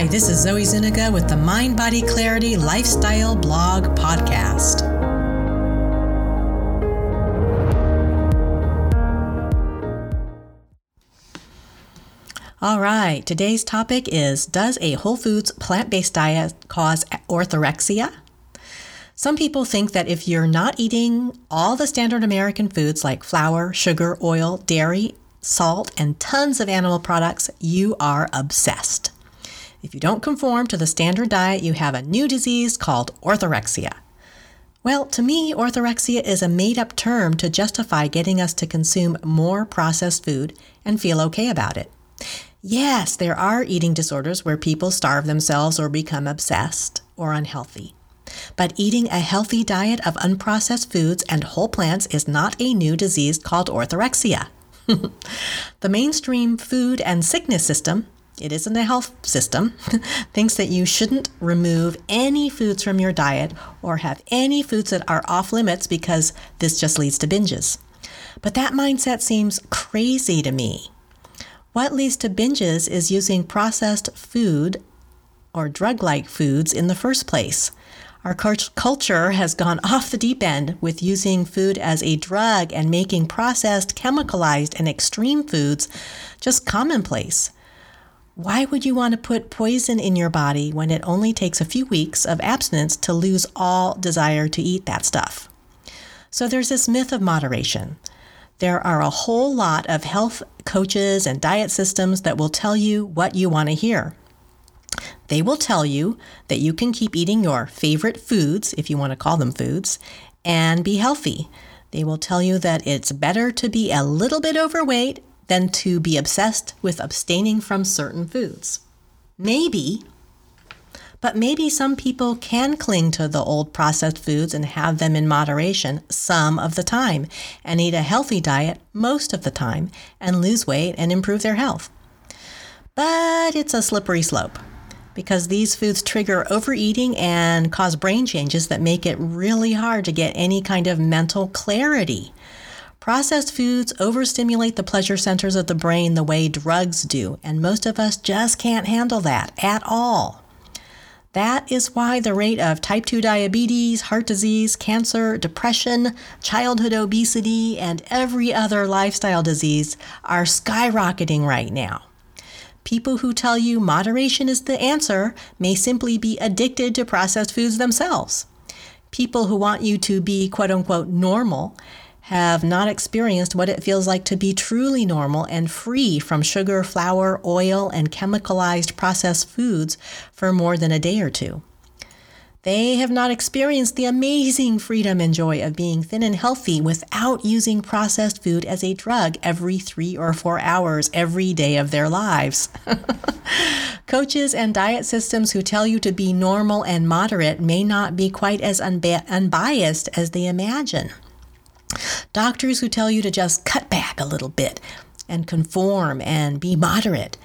Hi, this is Zoe Zuniga with the Mind Body Clarity Lifestyle Blog Podcast. All right, today's topic is Does a Whole Foods plant based diet cause orthorexia? Some people think that if you're not eating all the standard American foods like flour, sugar, oil, dairy, salt, and tons of animal products, you are obsessed. If you don't conform to the standard diet, you have a new disease called orthorexia. Well, to me, orthorexia is a made up term to justify getting us to consume more processed food and feel okay about it. Yes, there are eating disorders where people starve themselves or become obsessed or unhealthy. But eating a healthy diet of unprocessed foods and whole plants is not a new disease called orthorexia. the mainstream food and sickness system, it isn't a health system, thinks that you shouldn't remove any foods from your diet or have any foods that are off limits because this just leads to binges. But that mindset seems crazy to me. What leads to binges is using processed food or drug like foods in the first place. Our culture has gone off the deep end with using food as a drug and making processed, chemicalized, and extreme foods just commonplace. Why would you want to put poison in your body when it only takes a few weeks of abstinence to lose all desire to eat that stuff? So there's this myth of moderation. There are a whole lot of health coaches and diet systems that will tell you what you want to hear. They will tell you that you can keep eating your favorite foods, if you want to call them foods, and be healthy. They will tell you that it's better to be a little bit overweight than to be obsessed with abstaining from certain foods. Maybe but maybe some people can cling to the old processed foods and have them in moderation some of the time and eat a healthy diet most of the time and lose weight and improve their health. But it's a slippery slope because these foods trigger overeating and cause brain changes that make it really hard to get any kind of mental clarity. Processed foods overstimulate the pleasure centers of the brain the way drugs do, and most of us just can't handle that at all. That is why the rate of type 2 diabetes, heart disease, cancer, depression, childhood obesity, and every other lifestyle disease are skyrocketing right now. People who tell you moderation is the answer may simply be addicted to processed foods themselves. People who want you to be quote unquote normal have not experienced what it feels like to be truly normal and free from sugar, flour, oil, and chemicalized processed foods for more than a day or two. They have not experienced the amazing freedom and joy of being thin and healthy without using processed food as a drug every three or four hours every day of their lives. Coaches and diet systems who tell you to be normal and moderate may not be quite as unba- unbiased as they imagine. Doctors who tell you to just cut back a little bit and conform and be moderate.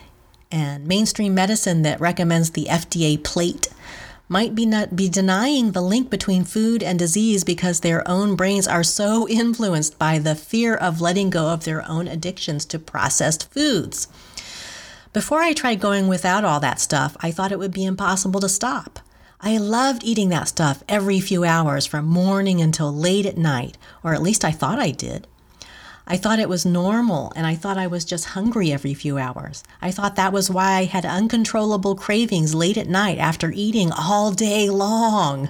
And mainstream medicine that recommends the FDA plate might be not be denying the link between food and disease because their own brains are so influenced by the fear of letting go of their own addictions to processed foods. Before I tried going without all that stuff, I thought it would be impossible to stop. I loved eating that stuff every few hours from morning until late at night, or at least I thought I did. I thought it was normal, and I thought I was just hungry every few hours. I thought that was why I had uncontrollable cravings late at night after eating all day long.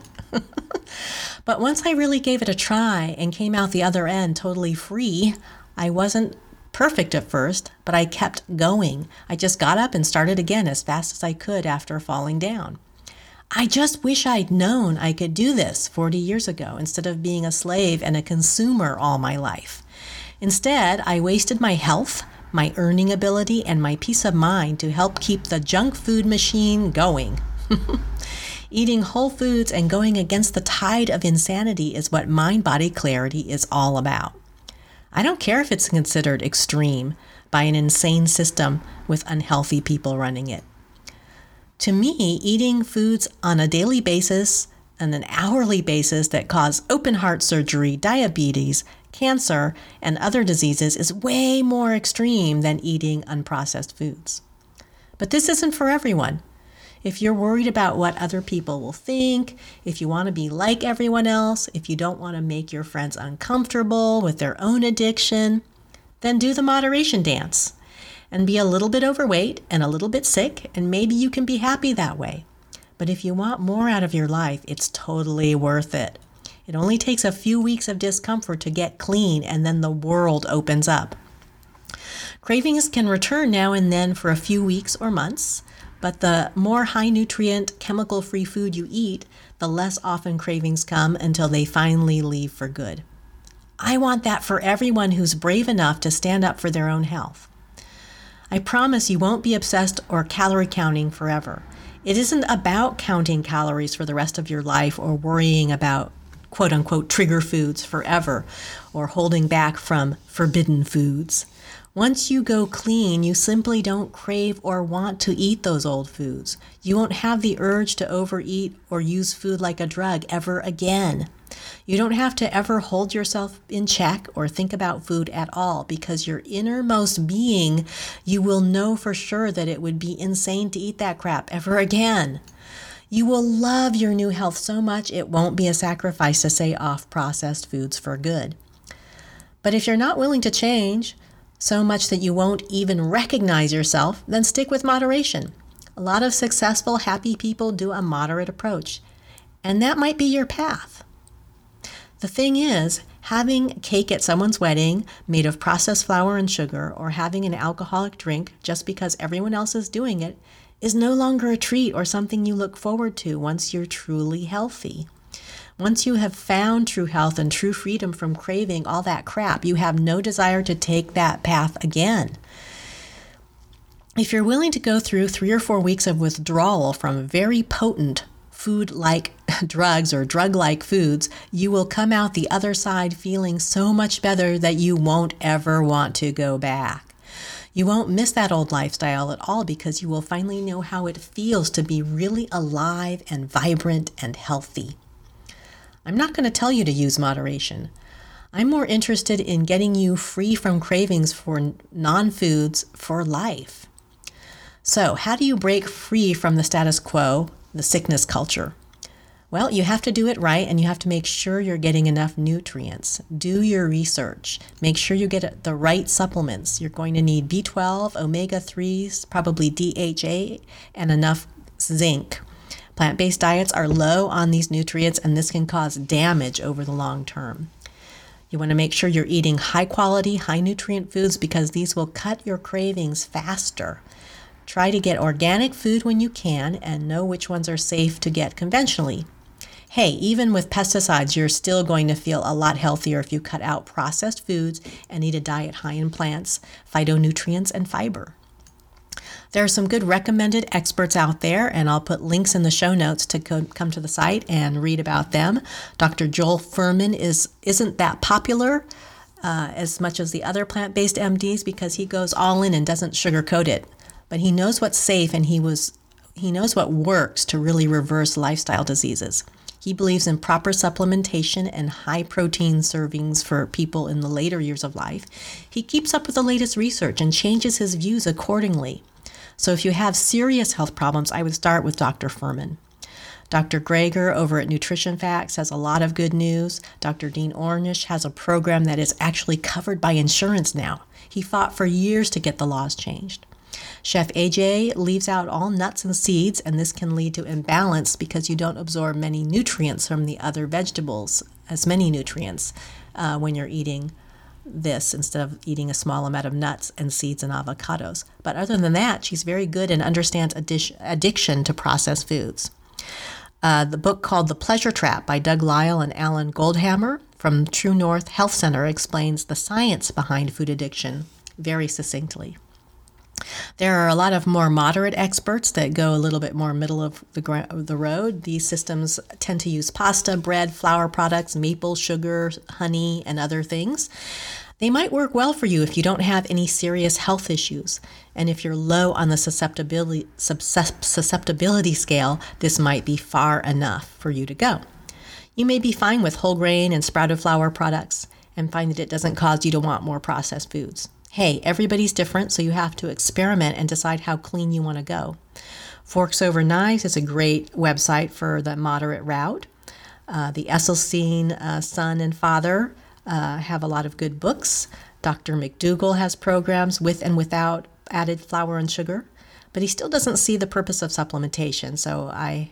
but once I really gave it a try and came out the other end totally free, I wasn't perfect at first, but I kept going. I just got up and started again as fast as I could after falling down. I just wish I'd known I could do this 40 years ago instead of being a slave and a consumer all my life. Instead, I wasted my health, my earning ability, and my peace of mind to help keep the junk food machine going. Eating whole foods and going against the tide of insanity is what mind body clarity is all about. I don't care if it's considered extreme by an insane system with unhealthy people running it. To me, eating foods on a daily basis and an hourly basis that cause open heart surgery, diabetes, cancer, and other diseases is way more extreme than eating unprocessed foods. But this isn't for everyone. If you're worried about what other people will think, if you want to be like everyone else, if you don't want to make your friends uncomfortable with their own addiction, then do the moderation dance and be a little bit overweight and a little bit sick, and maybe you can be happy that way. But if you want more out of your life, it's totally worth it. It only takes a few weeks of discomfort to get clean, and then the world opens up. Cravings can return now and then for a few weeks or months, but the more high nutrient, chemical free food you eat, the less often cravings come until they finally leave for good. I want that for everyone who's brave enough to stand up for their own health. I promise you won't be obsessed or calorie counting forever. It isn't about counting calories for the rest of your life or worrying about quote unquote trigger foods forever or holding back from forbidden foods. Once you go clean, you simply don't crave or want to eat those old foods. You won't have the urge to overeat or use food like a drug ever again. You don't have to ever hold yourself in check or think about food at all because your innermost being, you will know for sure that it would be insane to eat that crap ever again. You will love your new health so much it won't be a sacrifice to say off processed foods for good. But if you're not willing to change, so much that you won't even recognize yourself, then stick with moderation. A lot of successful, happy people do a moderate approach, and that might be your path. The thing is, having cake at someone's wedding made of processed flour and sugar, or having an alcoholic drink just because everyone else is doing it, is no longer a treat or something you look forward to once you're truly healthy. Once you have found true health and true freedom from craving all that crap, you have no desire to take that path again. If you're willing to go through three or four weeks of withdrawal from very potent food like drugs or drug like foods, you will come out the other side feeling so much better that you won't ever want to go back. You won't miss that old lifestyle at all because you will finally know how it feels to be really alive and vibrant and healthy. I'm not going to tell you to use moderation. I'm more interested in getting you free from cravings for non foods for life. So, how do you break free from the status quo, the sickness culture? Well, you have to do it right and you have to make sure you're getting enough nutrients. Do your research. Make sure you get the right supplements. You're going to need B12, omega 3s, probably DHA, and enough zinc. Plant based diets are low on these nutrients, and this can cause damage over the long term. You want to make sure you're eating high quality, high nutrient foods because these will cut your cravings faster. Try to get organic food when you can and know which ones are safe to get conventionally. Hey, even with pesticides, you're still going to feel a lot healthier if you cut out processed foods and eat a diet high in plants, phytonutrients, and fiber. There are some good recommended experts out there, and I'll put links in the show notes to co- come to the site and read about them. Dr. Joel Fuhrman is isn't that popular uh, as much as the other plant-based MDs because he goes all in and doesn't sugarcoat it, but he knows what's safe and he was he knows what works to really reverse lifestyle diseases. He believes in proper supplementation and high protein servings for people in the later years of life. He keeps up with the latest research and changes his views accordingly. So if you have serious health problems, I would start with Dr. Fuhrman. Dr. Greger over at Nutrition Facts has a lot of good news. Dr. Dean Ornish has a program that is actually covered by insurance now. He fought for years to get the laws changed. Chef AJ leaves out all nuts and seeds, and this can lead to imbalance because you don't absorb many nutrients from the other vegetables, as many nutrients uh, when you're eating this instead of eating a small amount of nuts and seeds and avocados. But other than that, she's very good and understands addiction to processed foods. Uh, the book called The Pleasure Trap by Doug Lisle and Alan Goldhamer from True North Health Center explains the science behind food addiction very succinctly. There are a lot of more moderate experts that go a little bit more middle of the, the road. These systems tend to use pasta, bread, flour products, maple sugar, honey, and other things. They might work well for you if you don't have any serious health issues. And if you're low on the susceptibility, susceptibility scale, this might be far enough for you to go. You may be fine with whole grain and sprouted flour products and find that it doesn't cause you to want more processed foods hey, everybody's different, so you have to experiment and decide how clean you want to go. Forks Over Knives is a great website for the moderate route. Uh, the Esselstyn uh, son and father uh, have a lot of good books. Dr. McDougall has programs with and without added flour and sugar, but he still doesn't see the purpose of supplementation. So I,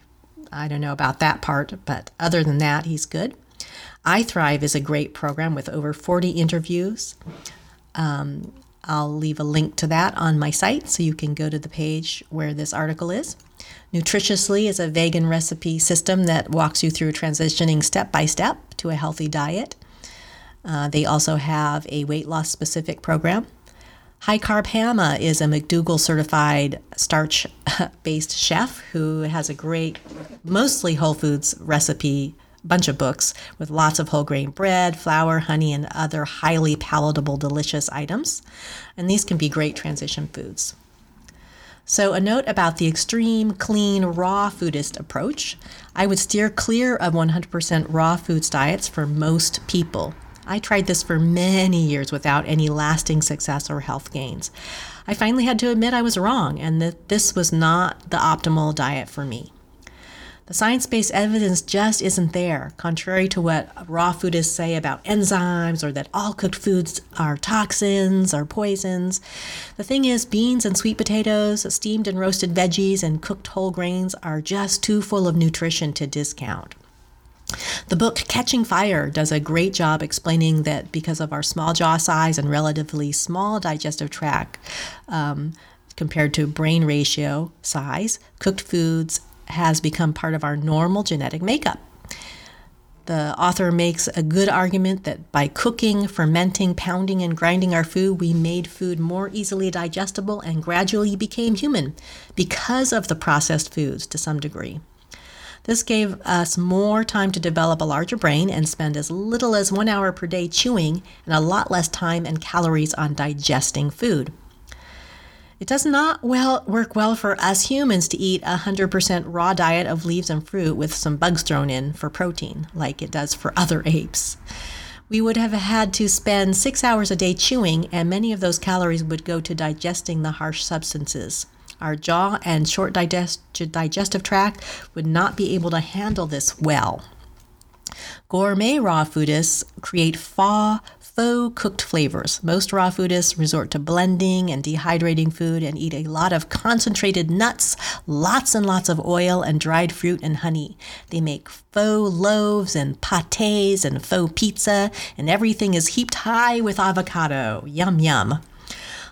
I don't know about that part, but other than that, he's good. I Thrive is a great program with over 40 interviews. Um, I'll leave a link to that on my site so you can go to the page where this article is. Nutriciously is a vegan recipe system that walks you through transitioning step by step to a healthy diet. Uh, they also have a weight loss specific program. High Carb Hannah is a McDougall certified starch based chef who has a great, mostly whole foods recipe bunch of books with lots of whole grain bread, flour, honey, and other highly palatable, delicious items. And these can be great transition foods. So, a note about the extreme, clean, raw foodist approach. I would steer clear of 100% raw foods diets for most people. I tried this for many years without any lasting success or health gains. I finally had to admit I was wrong and that this was not the optimal diet for me. The science based evidence just isn't there, contrary to what raw foodists say about enzymes or that all cooked foods are toxins or poisons. The thing is, beans and sweet potatoes, steamed and roasted veggies, and cooked whole grains are just too full of nutrition to discount. The book Catching Fire does a great job explaining that because of our small jaw size and relatively small digestive tract um, compared to brain ratio size, cooked foods has become part of our normal genetic makeup. The author makes a good argument that by cooking, fermenting, pounding, and grinding our food, we made food more easily digestible and gradually became human because of the processed foods to some degree. This gave us more time to develop a larger brain and spend as little as one hour per day chewing and a lot less time and calories on digesting food. It does not well work well for us humans to eat a 100% raw diet of leaves and fruit with some bugs thrown in for protein, like it does for other apes. We would have had to spend six hours a day chewing, and many of those calories would go to digesting the harsh substances. Our jaw and short digest- digestive tract would not be able to handle this well. Gourmet raw foodists create faux, faux cooked flavors. Most raw foodists resort to blending and dehydrating food and eat a lot of concentrated nuts, lots and lots of oil, and dried fruit and honey. They make faux loaves and pates and faux pizza, and everything is heaped high with avocado. Yum, yum.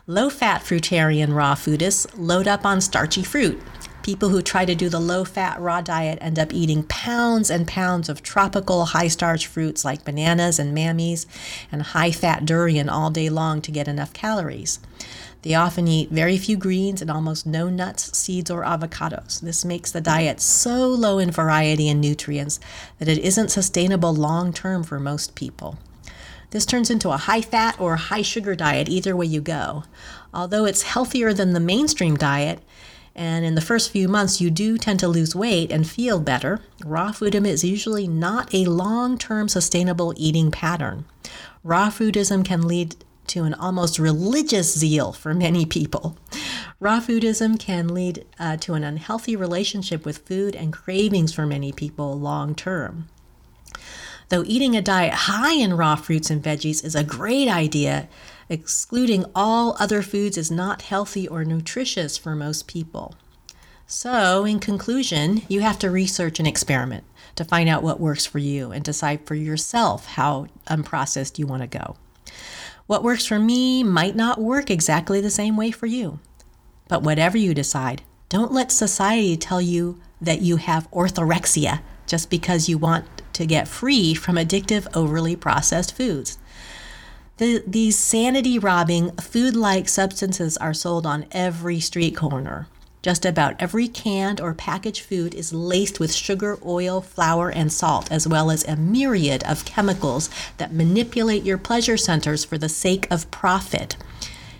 Low fat fruitarian raw foodists load up on starchy fruit. People who try to do the low fat raw diet end up eating pounds and pounds of tropical high starch fruits like bananas and mameys and high fat durian all day long to get enough calories. They often eat very few greens and almost no nuts, seeds, or avocados. This makes the diet so low in variety and nutrients that it isn't sustainable long term for most people. This turns into a high fat or high sugar diet, either way you go. Although it's healthier than the mainstream diet, and in the first few months you do tend to lose weight and feel better, raw foodism is usually not a long term sustainable eating pattern. Raw foodism can lead to an almost religious zeal for many people. Raw foodism can lead uh, to an unhealthy relationship with food and cravings for many people long term. Though eating a diet high in raw fruits and veggies is a great idea, excluding all other foods is not healthy or nutritious for most people. So, in conclusion, you have to research and experiment to find out what works for you and decide for yourself how unprocessed you want to go. What works for me might not work exactly the same way for you. But whatever you decide, don't let society tell you that you have orthorexia just because you want to get free from addictive, overly processed foods. The, these sanity robbing, food like substances are sold on every street corner. Just about every canned or packaged food is laced with sugar, oil, flour, and salt, as well as a myriad of chemicals that manipulate your pleasure centers for the sake of profit.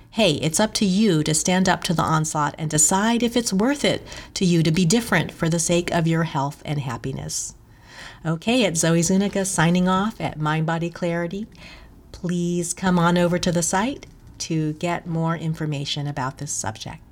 Hey, it's up to you to stand up to the onslaught and decide if it's worth it to you to be different for the sake of your health and happiness. Okay, it's Zoe Zuniga signing off at Mind Body Clarity. Please come on over to the site to get more information about this subject.